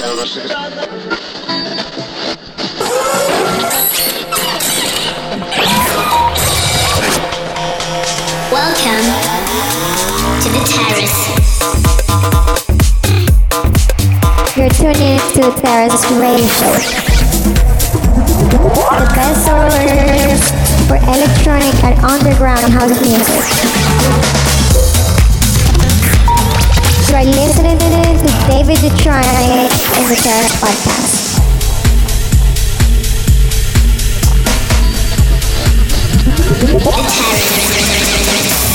Welcome to the terrace. You're tuning in to Terrace Radio The best source for electronic and underground house music. Listening to David Gtronic it's Podcast. The Terrace.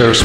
Podcast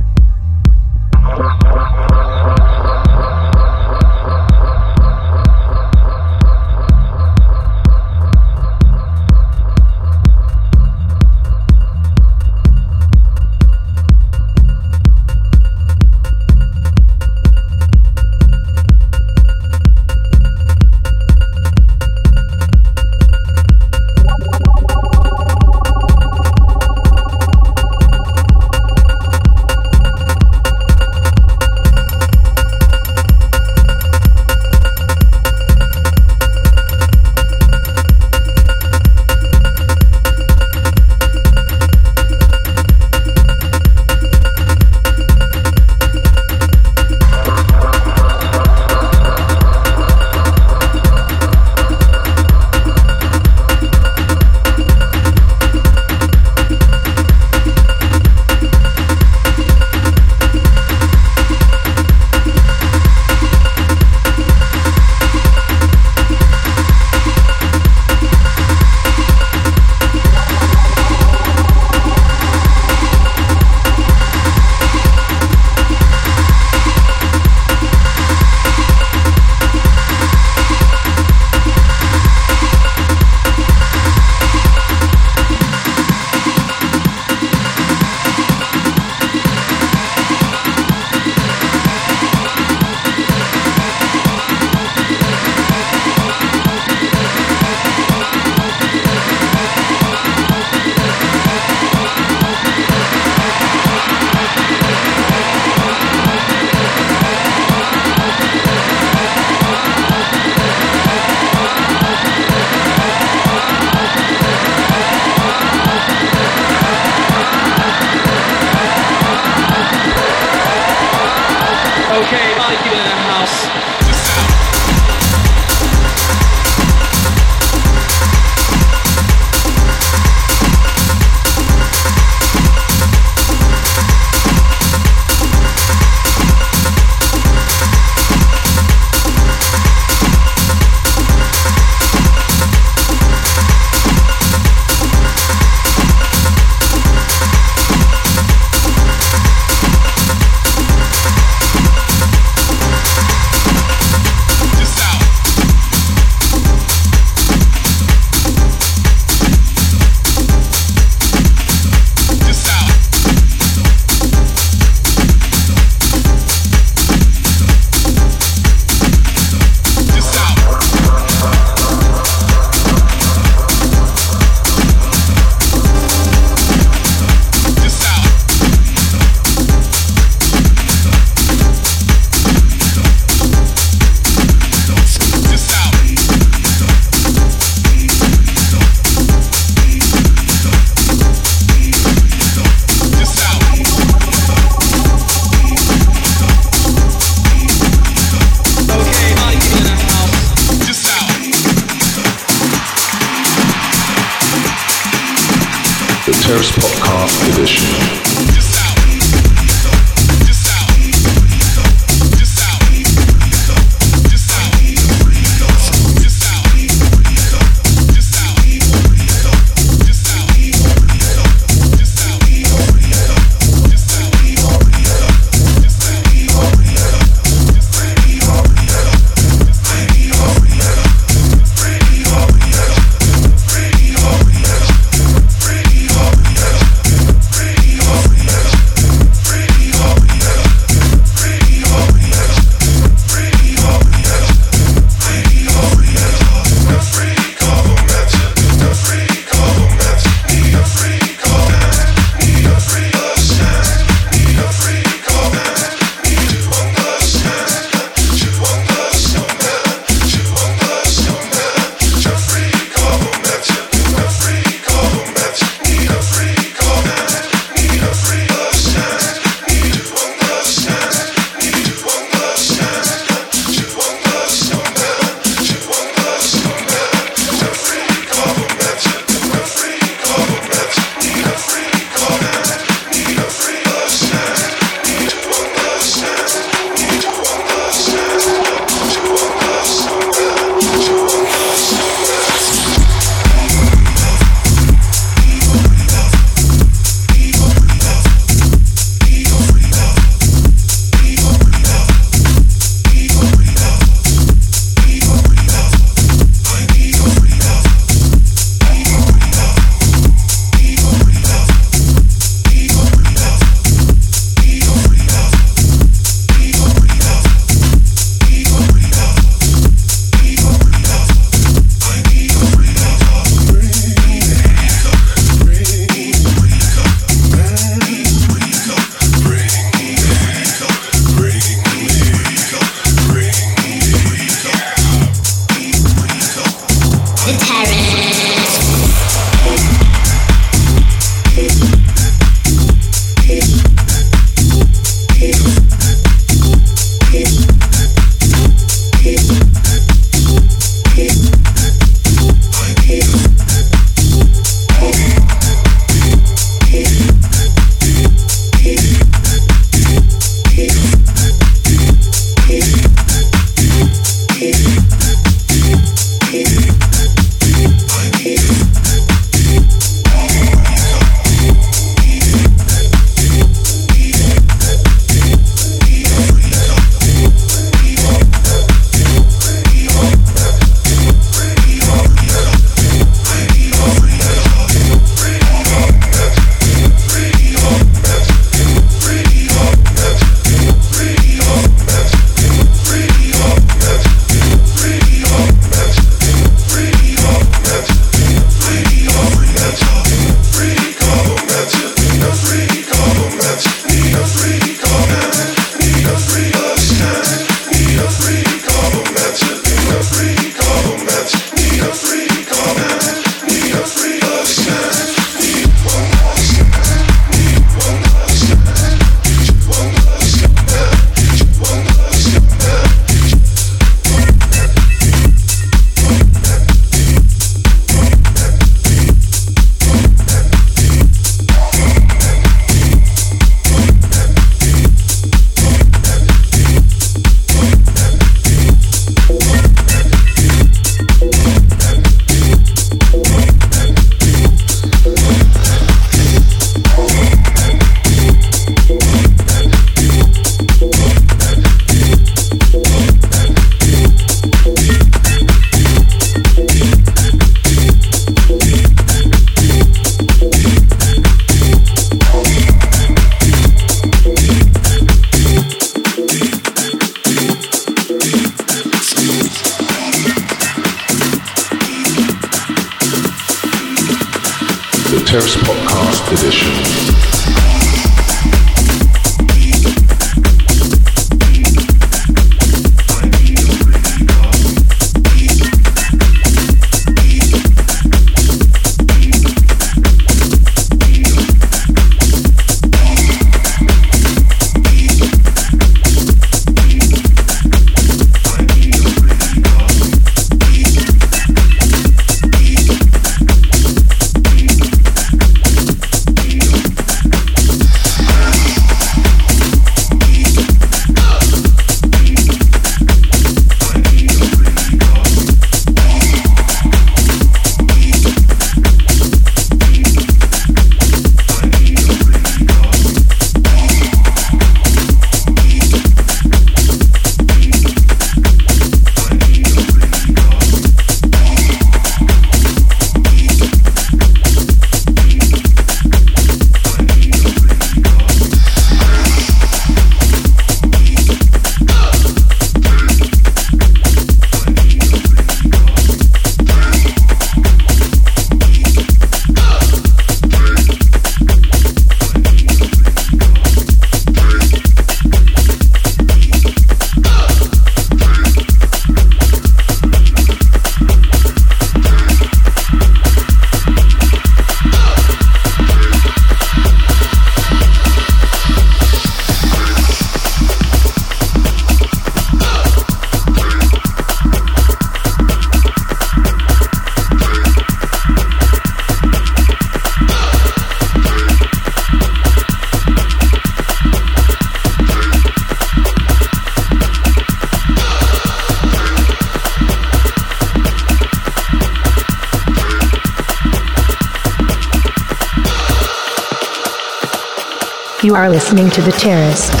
You are listening to The Terrace.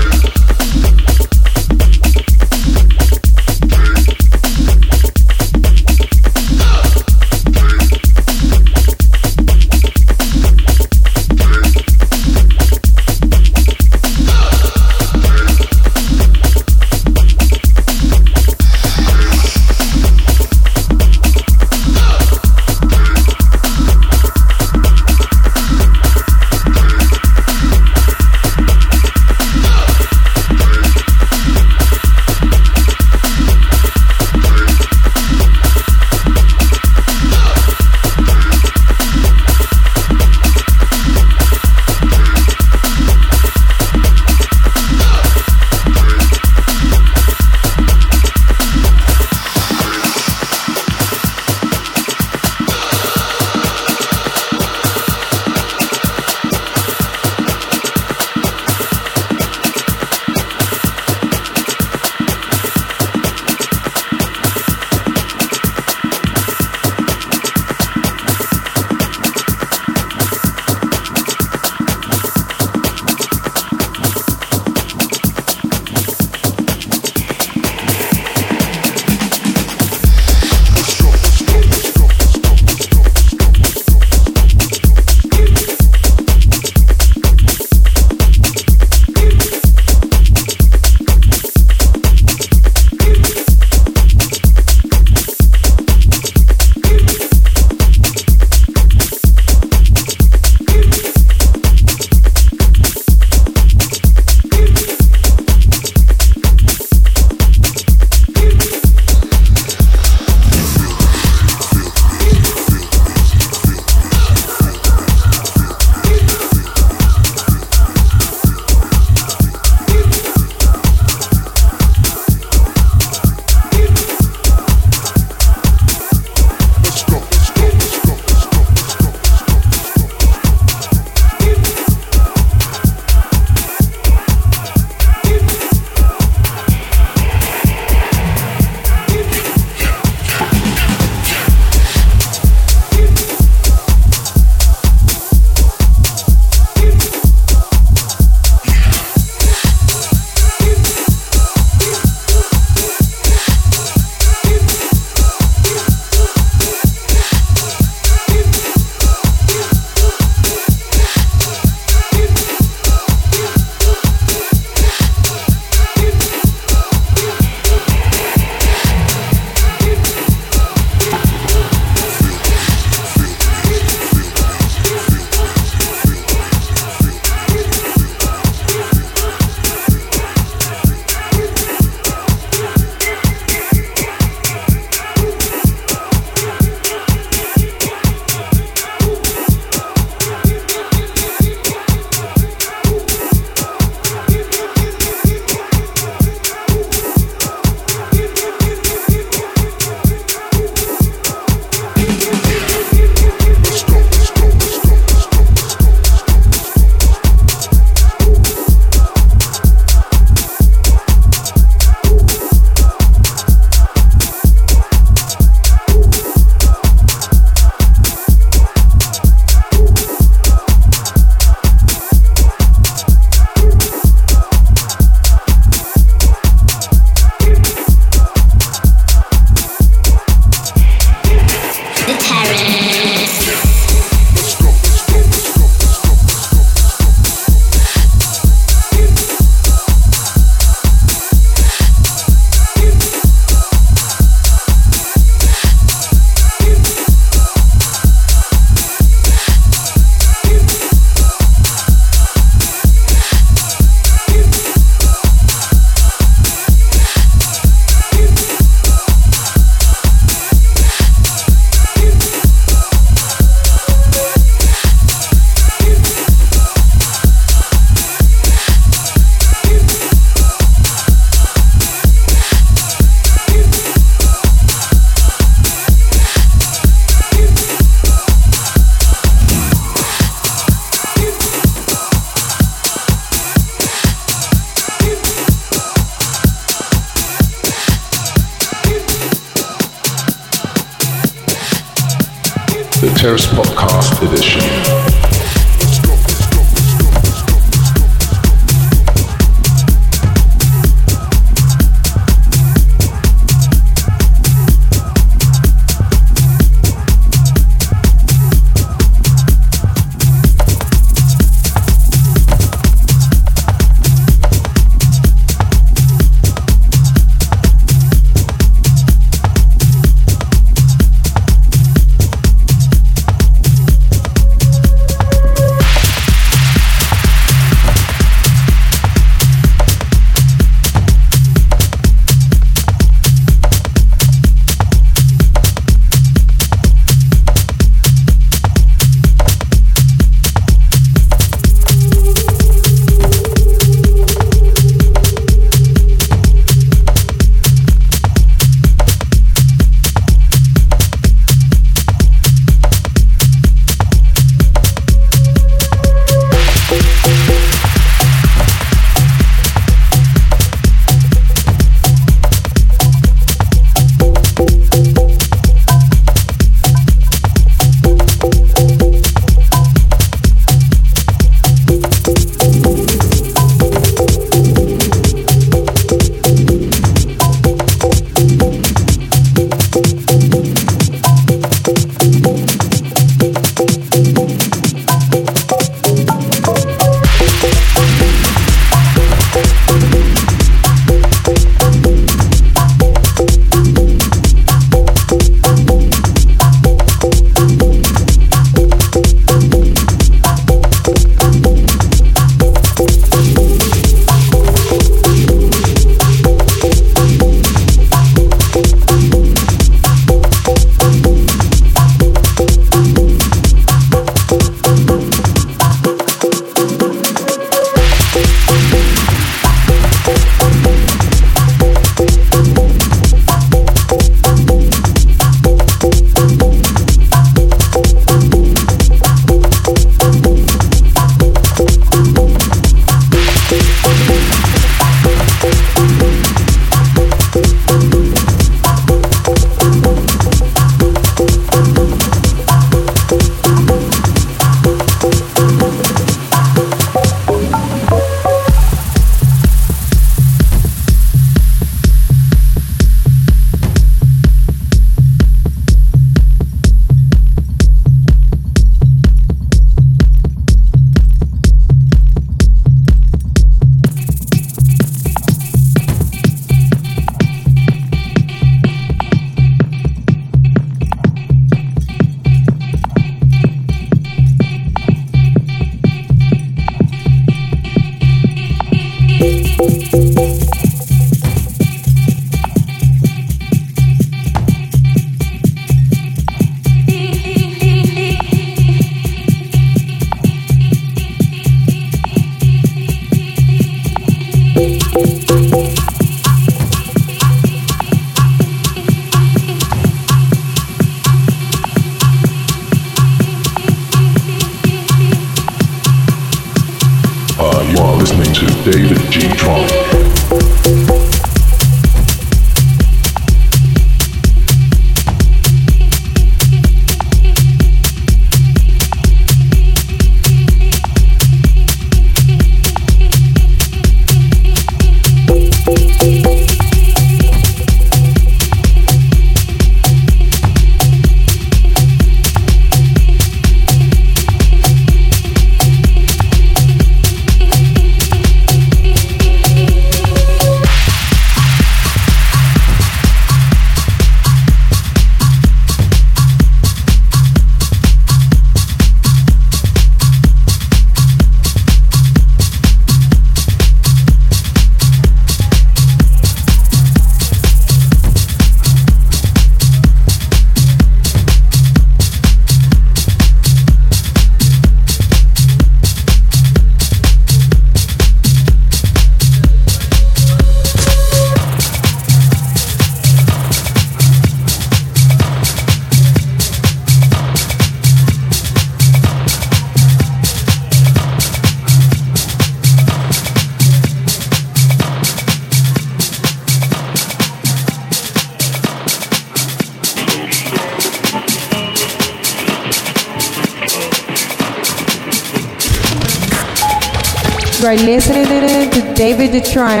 Detroit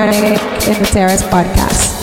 in the Terrace Podcast.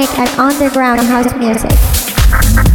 Electronic and underground house music.